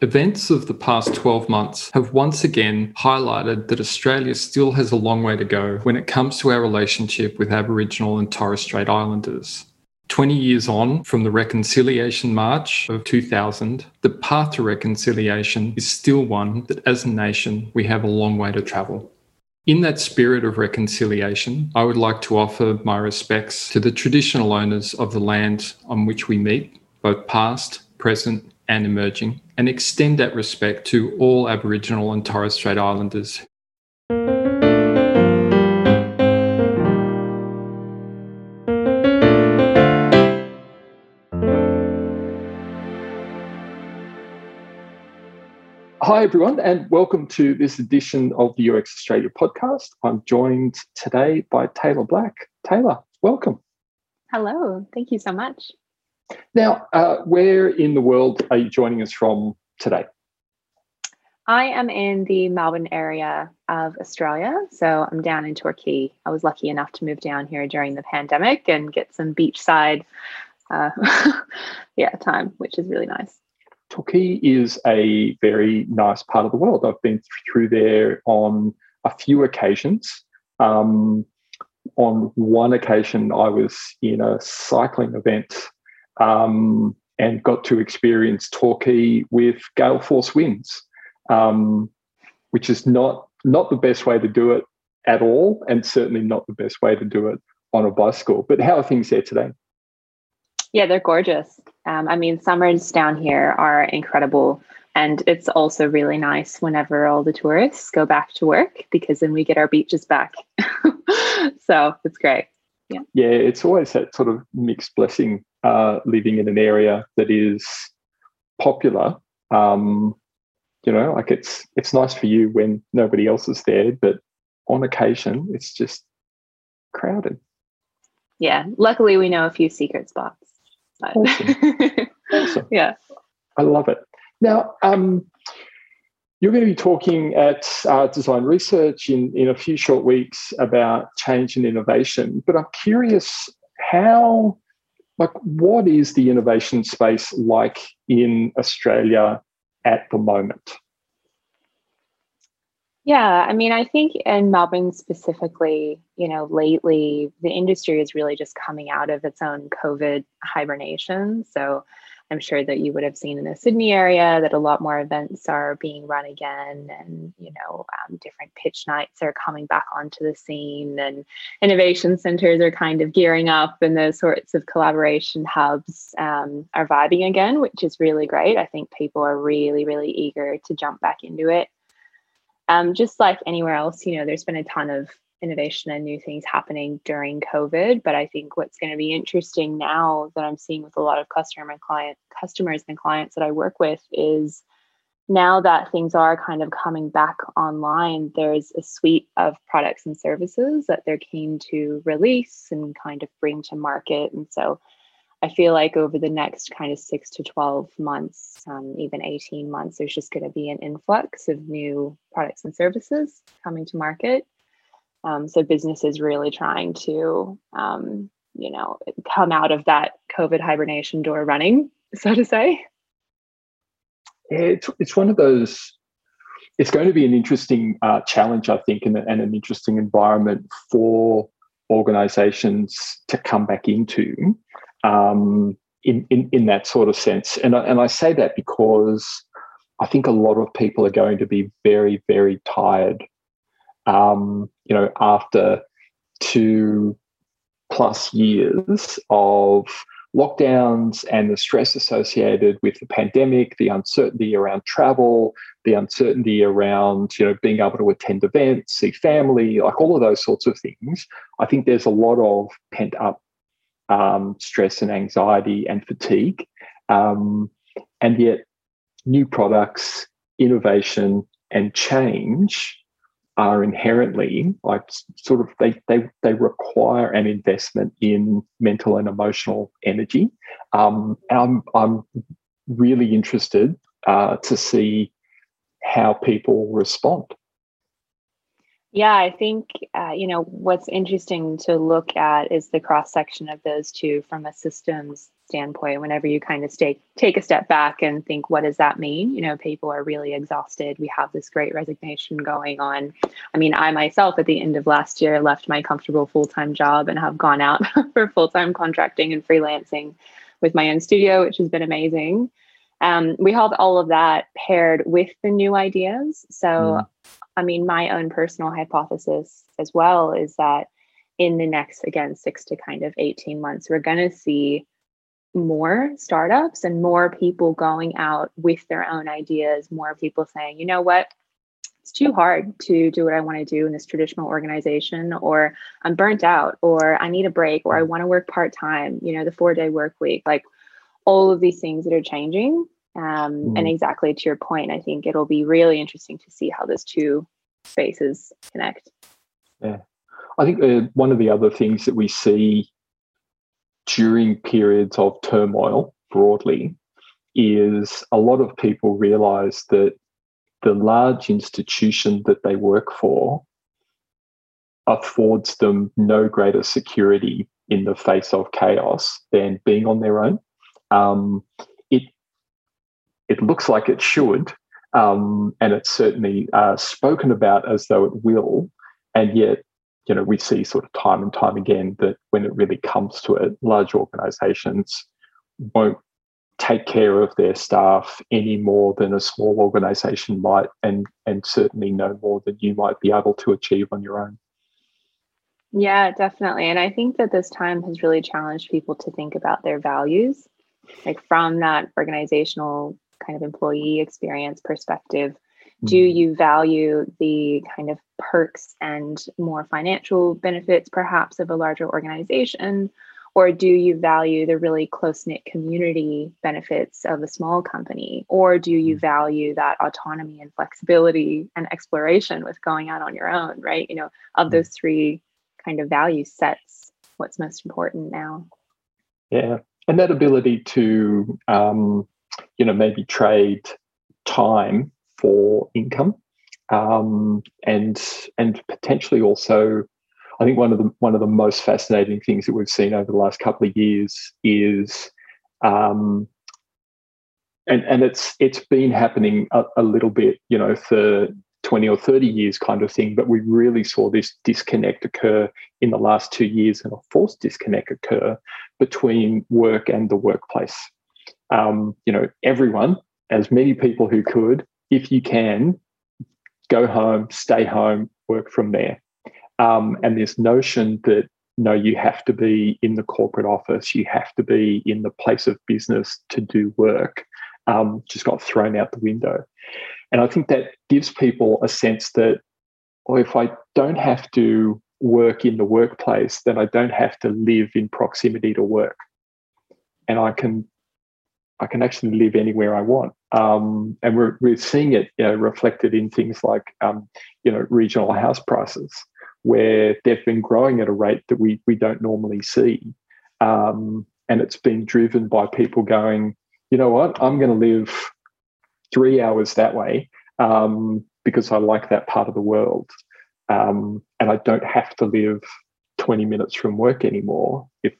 Events of the past 12 months have once again highlighted that Australia still has a long way to go when it comes to our relationship with Aboriginal and Torres Strait Islanders. 20 years on from the Reconciliation March of 2000, the path to reconciliation is still one that as a nation we have a long way to travel. In that spirit of reconciliation, I would like to offer my respects to the traditional owners of the land on which we meet, both past, present, and emerging, and extend that respect to all Aboriginal and Torres Strait Islanders. Hi, everyone, and welcome to this edition of the UX Australia podcast. I'm joined today by Taylor Black. Taylor, welcome. Hello, thank you so much. Now, uh, where in the world are you joining us from today? I am in the Melbourne area of Australia. So I'm down in Torquay. I was lucky enough to move down here during the pandemic and get some beachside uh, yeah, time, which is really nice. Torquay is a very nice part of the world. I've been through there on a few occasions. Um, on one occasion, I was in a cycling event um, and got to experience Torquay with gale force winds, um, which is not not the best way to do it at all, and certainly not the best way to do it on a bicycle. But how are things there today? Yeah, they're gorgeous. Um, I mean, summers down here are incredible. And it's also really nice whenever all the tourists go back to work because then we get our beaches back. so it's great. Yeah. yeah, it's always that sort of mixed blessing uh, living in an area that is popular. Um, you know, like it's it's nice for you when nobody else is there, but on occasion it's just crowded. Yeah, luckily we know a few secret spots. But awesome. awesome. Yeah, I love it. Now, um, you're going to be talking at uh, Design Research in, in a few short weeks about change and innovation, but I'm curious how like what is the innovation space like in Australia at the moment? Yeah, I mean, I think in Melbourne specifically, you know, lately the industry is really just coming out of its own COVID hibernation. So I'm sure that you would have seen in the Sydney area that a lot more events are being run again, and you know, um, different pitch nights are coming back onto the scene, and innovation centers are kind of gearing up, and those sorts of collaboration hubs um, are vibing again, which is really great. I think people are really, really eager to jump back into it. Um, just like anywhere else, you know, there's been a ton of innovation and new things happening during COVID. But I think what's going to be interesting now that I'm seeing with a lot of customer and client customers and clients that I work with is now that things are kind of coming back online, there's a suite of products and services that they're keen to release and kind of bring to market. And so I feel like over the next kind of six to 12 months, um, even 18 months, there's just going to be an influx of new products and services coming to market. Um, so businesses really trying to, um, you know, come out of that COVID hibernation door running, so to say. Yeah, it's it's one of those. It's going to be an interesting uh, challenge, I think, and, and an interesting environment for organisations to come back into. Um, in, in in that sort of sense, and I, and I say that because I think a lot of people are going to be very very tired um, you know, after two plus years of lockdowns and the stress associated with the pandemic, the uncertainty around travel, the uncertainty around you know being able to attend events, see family, like all of those sorts of things. I think there's a lot of pent up um, stress and anxiety and fatigue, um, and yet new products, innovation, and change are inherently like sort of they they they require an investment in mental and emotional energy. Um, I'm I'm really interested uh, to see how people respond. Yeah, I think uh, you know what's interesting to look at is the cross section of those two from a systems standpoint. Whenever you kind of stay take a step back and think what does that mean? You know people are really exhausted. We have this great resignation going on. I mean i myself at the end of last year left my comfortable full-time job and have gone out for full-time contracting and freelancing with my own studio which has been amazing. Um, we have all of that paired with the new ideas. So mm. I mean my own personal hypothesis as well is that in the next again six to kind of 18 months we're going to see more startups and more people going out with their own ideas more people saying you know what? It's too hard to do what i want to do in this traditional organization or i'm burnt out or i need a break or i want to work part-time you know the four day work week like all of these things that are changing um, mm. and exactly to your point i think it'll be really interesting to see how those two spaces connect yeah I think uh, one of the other things that we see during periods of turmoil broadly is a lot of people realize that the large institution that they work for affords them no greater security in the face of chaos than being on their own. Um, it looks like it should, um, and it's certainly uh, spoken about as though it will, and yet you know, we see sort of time and time again that when it really comes to it, large organizations won't take care of their staff any more than a small organization might and and certainly no more than you might be able to achieve on your own. Yeah definitely and i think that this time has really challenged people to think about their values like from that organizational kind of employee experience perspective do mm-hmm. you value the kind of perks and more financial benefits, perhaps, of a larger organization? Or do you value the really close knit community benefits of a small company? Or do you mm-hmm. value that autonomy and flexibility and exploration with going out on your own, right? You know, of mm-hmm. those three kind of value sets, what's most important now? Yeah. And that ability to, um, you know, maybe trade time for income, um, and and potentially also, I think one of the one of the most fascinating things that we've seen over the last couple of years is, um, and and it's it's been happening a, a little bit, you know, for 20 or 30 years kind of thing, but we really saw this disconnect occur in the last two years and a forced disconnect occur between work and the workplace. Um, you know, everyone, as many people who could, if you can, go home, stay home, work from there. Um, and this notion that no, you have to be in the corporate office, you have to be in the place of business to do work, um, just got thrown out the window. And I think that gives people a sense that, well, if I don't have to work in the workplace, then I don't have to live in proximity to work. And I can I can actually live anywhere I want. Um, and we're, we're seeing it you know, reflected in things like um, you know regional house prices, where they've been growing at a rate that we we don't normally see, um, and it's been driven by people going, you know what, I'm going to live three hours that way um, because I like that part of the world, um, and I don't have to live 20 minutes from work anymore if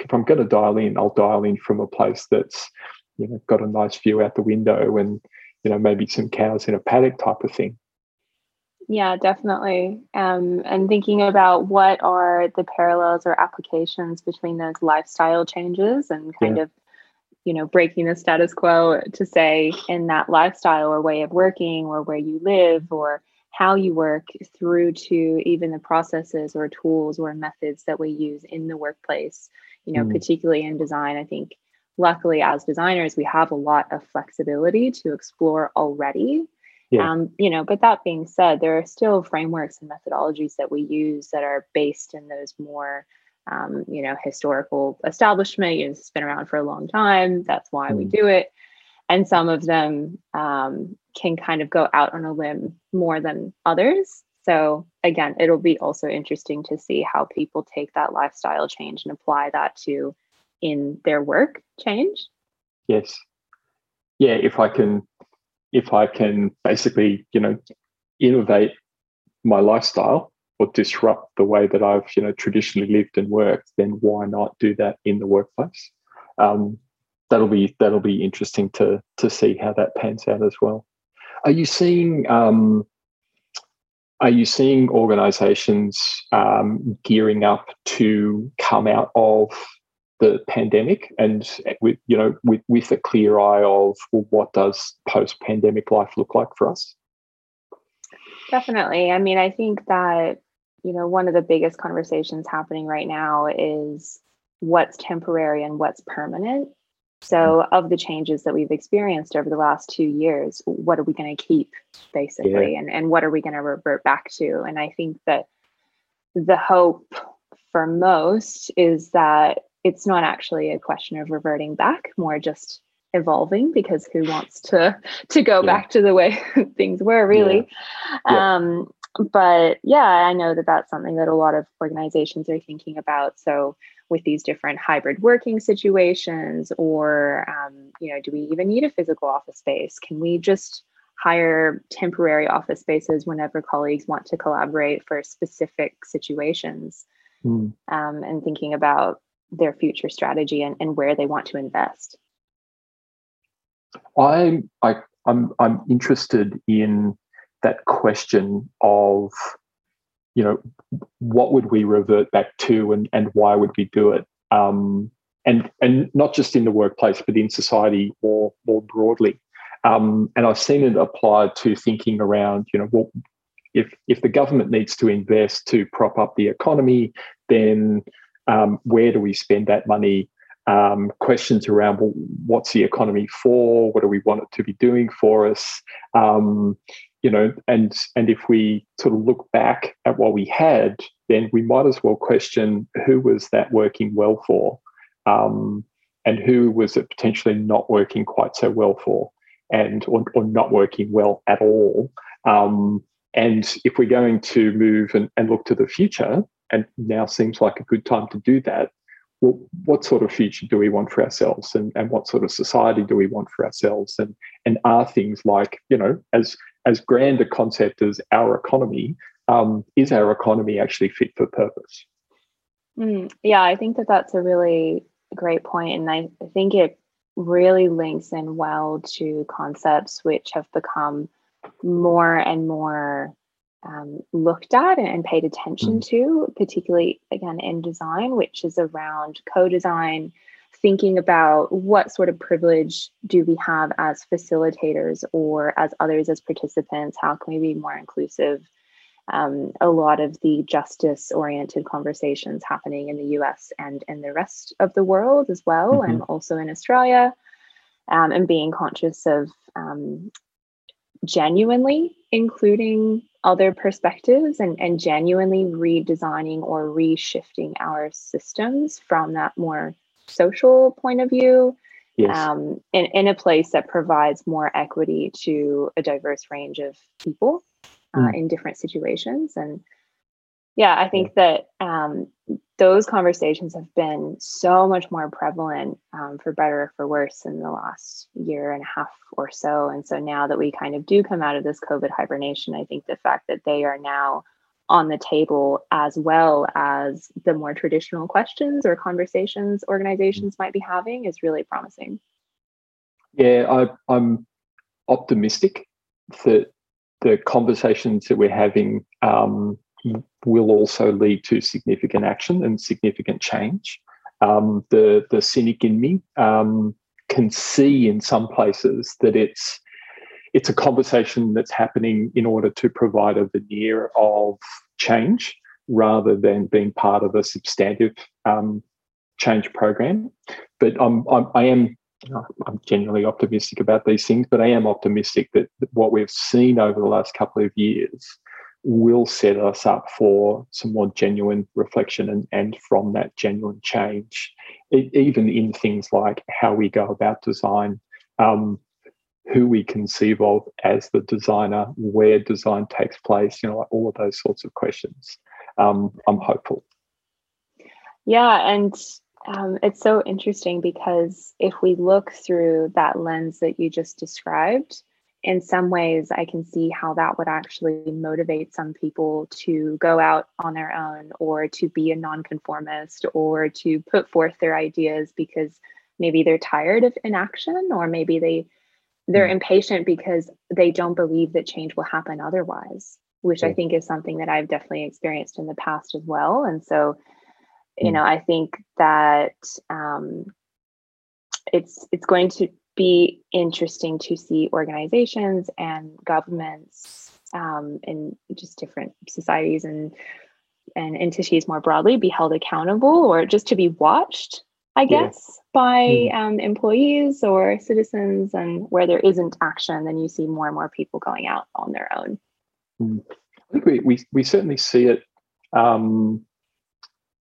if I'm going to dial in, I'll dial in from a place that's you know got a nice view out the window and you know maybe some cows in a paddock type of thing. Yeah, definitely. Um, and thinking about what are the parallels or applications between those lifestyle changes and kind yeah. of you know breaking the status quo to say in that lifestyle or way of working or where you live or how you work through to even the processes or tools or methods that we use in the workplace you know, mm. particularly in design. I think luckily as designers, we have a lot of flexibility to explore already. Yeah. Um, you know, but that being said, there are still frameworks and methodologies that we use that are based in those more um, you know, historical establishment. You know, it's been around for a long time. That's why mm. we do it. And some of them um, can kind of go out on a limb more than others. So again, it'll be also interesting to see how people take that lifestyle change and apply that to in their work change. Yes. Yeah, if I can if I can basically, you know, innovate my lifestyle or disrupt the way that I've, you know, traditionally lived and worked, then why not do that in the workplace? um, that'll be that'll be interesting to to see how that pans out as well. Are you seeing um, are you seeing organisations um, gearing up to come out of the pandemic and with you know with, with a clear eye of well, what does post pandemic life look like for us? Definitely. I mean, I think that you know one of the biggest conversations happening right now is what's temporary and what's permanent so, of the changes that we've experienced over the last two years, what are we going to keep basically? Yeah. And, and what are we going to revert back to? And I think that the hope for most is that it's not actually a question of reverting back, more just evolving because who wants to to go yeah. back to the way things were really yeah. um but yeah i know that that's something that a lot of organizations are thinking about so with these different hybrid working situations or um, you know do we even need a physical office space? Can we just hire temporary office spaces whenever colleagues want to collaborate for specific situations? Mm. um, and thinking about their future strategy and, and where they want to invest. I, I I'm I'm interested in that question of you know, what would we revert back to and, and why would we do it? Um, and, and not just in the workplace, but in society more, more broadly. Um, and I've seen it applied to thinking around, you know, well, if, if the government needs to invest to prop up the economy, then um, where do we spend that money? Um, questions around well, what's the economy for? What do we want it to be doing for us? Um, you know, and and if we sort of look back at what we had, then we might as well question who was that working well for, um, and who was it potentially not working quite so well for, and or, or not working well at all. Um, and if we're going to move and, and look to the future, and now seems like a good time to do that, well, what sort of future do we want for ourselves and, and what sort of society do we want for ourselves and and are things like you know as as grand a concept as our economy, um, is our economy actually fit for purpose? Mm, yeah, I think that that's a really great point, and I think it really links in well to concepts which have become more and more um, looked at and paid attention mm. to, particularly again in design, which is around co-design, thinking about what sort of privilege do we have as facilitators or as others as participants how can we be more inclusive um, a lot of the justice oriented conversations happening in the us and in the rest of the world as well mm-hmm. and also in australia um, and being conscious of um, genuinely including other perspectives and, and genuinely redesigning or reshifting our systems from that more social point of view yes. um, in, in a place that provides more equity to a diverse range of people uh, mm. in different situations and yeah i think that um, those conversations have been so much more prevalent um, for better or for worse in the last year and a half or so and so now that we kind of do come out of this covid hibernation i think the fact that they are now on the table as well as the more traditional questions or conversations organizations might be having is really promising. Yeah, I, I'm optimistic that the conversations that we're having um, will also lead to significant action and significant change. Um, the the cynic in me um, can see in some places that it's it's a conversation that's happening in order to provide a veneer of change rather than being part of a substantive um, change program. But I'm, I'm I am I'm genuinely optimistic about these things, but I am optimistic that what we've seen over the last couple of years will set us up for some more genuine reflection and, and from that genuine change, it, even in things like how we go about design, um, who we conceive of as the designer, where design takes place, you know, like all of those sorts of questions. Um, I'm hopeful. Yeah, and um, it's so interesting because if we look through that lens that you just described, in some ways, I can see how that would actually motivate some people to go out on their own or to be a nonconformist or to put forth their ideas because maybe they're tired of inaction or maybe they they're mm. impatient because they don't believe that change will happen otherwise which i think is something that i've definitely experienced in the past as well and so you mm. know i think that um, it's it's going to be interesting to see organizations and governments um, and just different societies and and entities more broadly be held accountable or just to be watched I guess, yeah. by mm. um, employees or citizens. And where there isn't action, then you see more and more people going out on their own. Mm. I think we, we, we certainly see it um,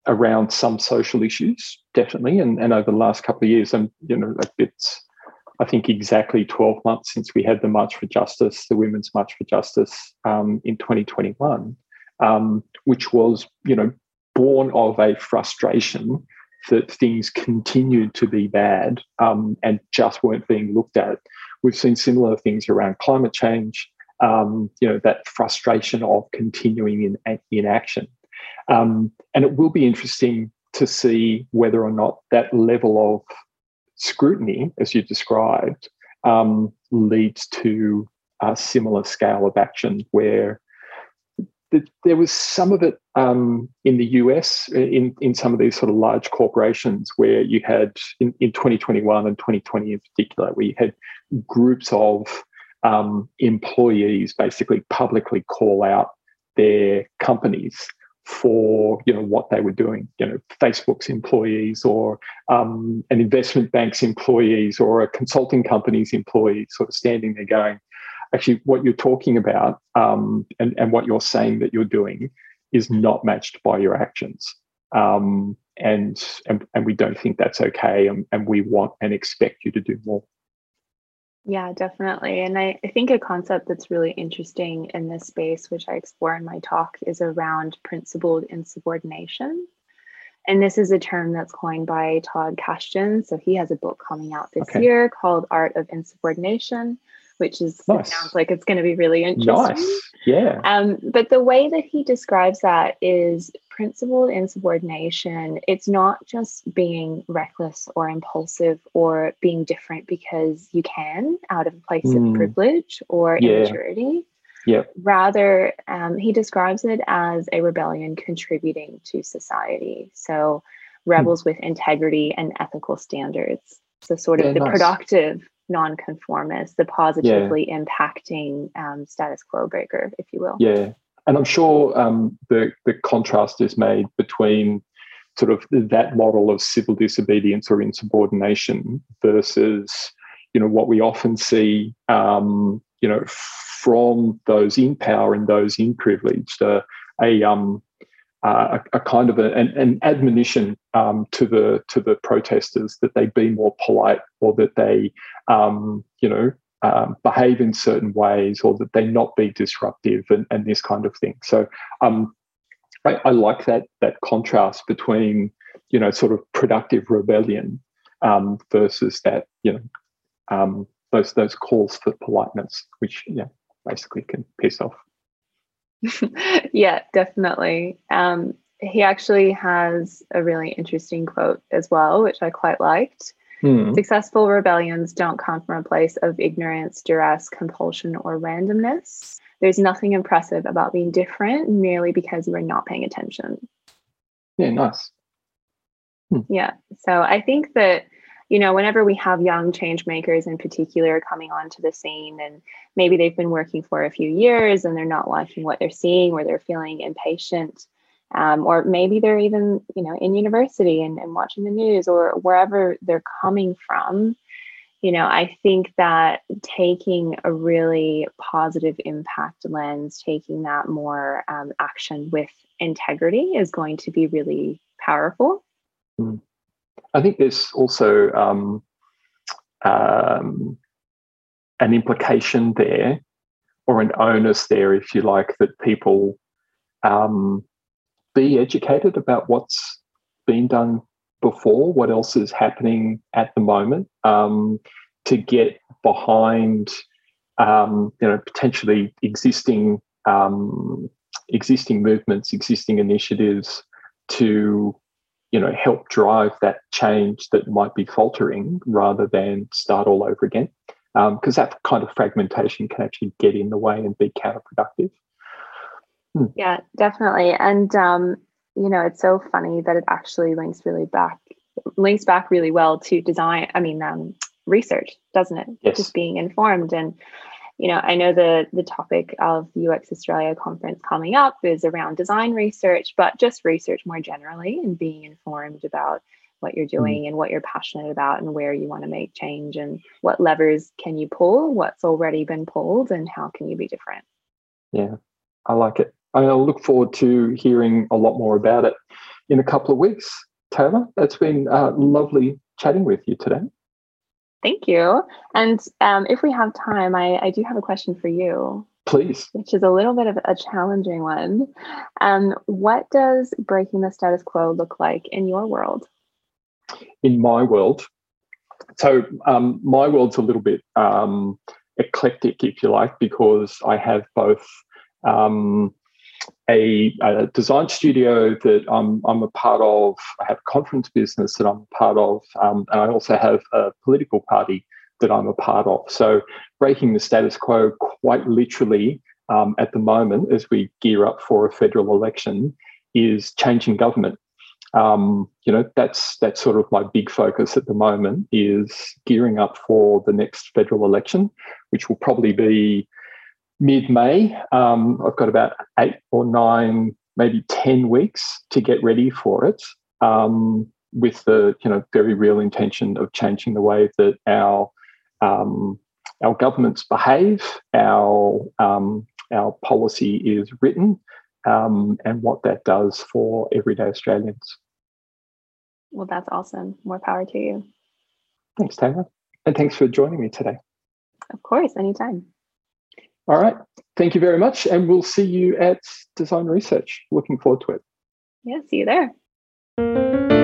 around some social issues, definitely. And, and over the last couple of years, and you know, it's I think exactly 12 months since we had the March for Justice, the Women's March for Justice um, in 2021, um, which was, you know, born of a frustration that things continued to be bad um, and just weren't being looked at. We've seen similar things around climate change, um, you know, that frustration of continuing in inaction. Um, and it will be interesting to see whether or not that level of scrutiny, as you described, um, leads to a similar scale of action where there was some of it um, in the US, in, in some of these sort of large corporations, where you had in, in 2021 and 2020 in particular, where you had groups of um, employees basically publicly call out their companies for you know what they were doing. You know, Facebook's employees, or um, an investment bank's employees, or a consulting company's employees, sort of standing there going, actually what you're talking about um, and, and what you're saying that you're doing is not matched by your actions. Um, and, and and we don't think that's okay and, and we want and expect you to do more. Yeah, definitely. And I, I think a concept that's really interesting in this space, which I explore in my talk, is around principled insubordination. And this is a term that's coined by Todd Kashdan. So he has a book coming out this okay. year called Art of Insubordination, which is nice. sounds like it's going to be really interesting. Nice. Yeah. Um, but the way that he describes that is principled insubordination. It's not just being reckless or impulsive or being different because you can out of a place mm. of privilege or yeah. immaturity. Yeah. Rather, um, he describes it as a rebellion contributing to society. So, rebels mm. with integrity and ethical standards. So, sort of yeah, the nice. productive nonconformist, the positively yeah. impacting um, status quo breaker, if you will. Yeah, and I'm sure um, the the contrast is made between sort of that model of civil disobedience or insubordination versus you know what we often see um, you know from those in power and those in privilege, uh, a um, uh, a, a, kind of a, an, an, admonition um, to the to the protesters that they be more polite or that they um, you know um, behave in certain ways or that they not be disruptive and, and this kind of thing. So um, I, I, like that that contrast between you know sort of productive rebellion um, versus that you know um, those those calls for politeness, which yeah basically can piss off. yeah, definitely. Um, he actually has a really interesting quote as well, which I quite liked. Hmm. Successful rebellions don't come from a place of ignorance, duress, compulsion, or randomness. There's nothing impressive about being different merely because you are not paying attention. Yeah, nice. Hmm. Yeah. So I think that you know, whenever we have young change makers in particular coming onto the scene and maybe they've been working for a few years and they're not liking what they're seeing or they're feeling impatient, um, or maybe they're even, you know, in university and, and watching the news or wherever they're coming from, you know, I think that taking a really positive impact lens, taking that more um, action with integrity is going to be really powerful. Mm. I think there's also um, um, an implication there, or an onus there, if you like, that people um, be educated about what's been done before, what else is happening at the moment, um, to get behind, um, you know, potentially existing um, existing movements, existing initiatives to you know help drive that change that might be faltering rather than start all over again. Because um, that kind of fragmentation can actually get in the way and be counterproductive hmm. yeah definitely and um, you know it's so funny that it actually links really back links back really well to design i mean um, research doesn't it yes. just being informed and you know, I know the the topic of the UX Australia conference coming up is around design research, but just research more generally and being informed about what you're hmm. doing mm. and what you're passionate about and where you want to make change and what levers can you pull, what's already been pulled, and how can you be different. Yeah, I like it. I'll look forward to hearing a lot more about it in a couple of weeks. Taylor, it's been uh, lovely chatting with you today. Thank you. And um, if we have time, I, I do have a question for you. Please. Which is a little bit of a challenging one. Um, what does breaking the status quo look like in your world? In my world, so um, my world's a little bit um, eclectic, if you like, because I have both um, a, a, design studio that I'm, I'm a part of. I have a conference business that I'm a part of, um, and I also have a political party that I'm a part of. So, breaking the status quo quite literally um, at the moment, as we gear up for a federal election, is changing government. Um, you know, that's that's sort of my big focus at the moment is gearing up for the next federal election, which will probably be mid May. Um, I've got about eight or nine, maybe 10 weeks to get ready for it. Um, with the you know very real intention of changing the way that our um, our governments behave, our um, our policy is written, um, and what that does for everyday Australians. Well, that's awesome. More power to you. Thanks, Taylor, and thanks for joining me today. Of course, anytime. All right. Thank you very much. And we'll see you at Design Research. Looking forward to it. Yeah, see you there.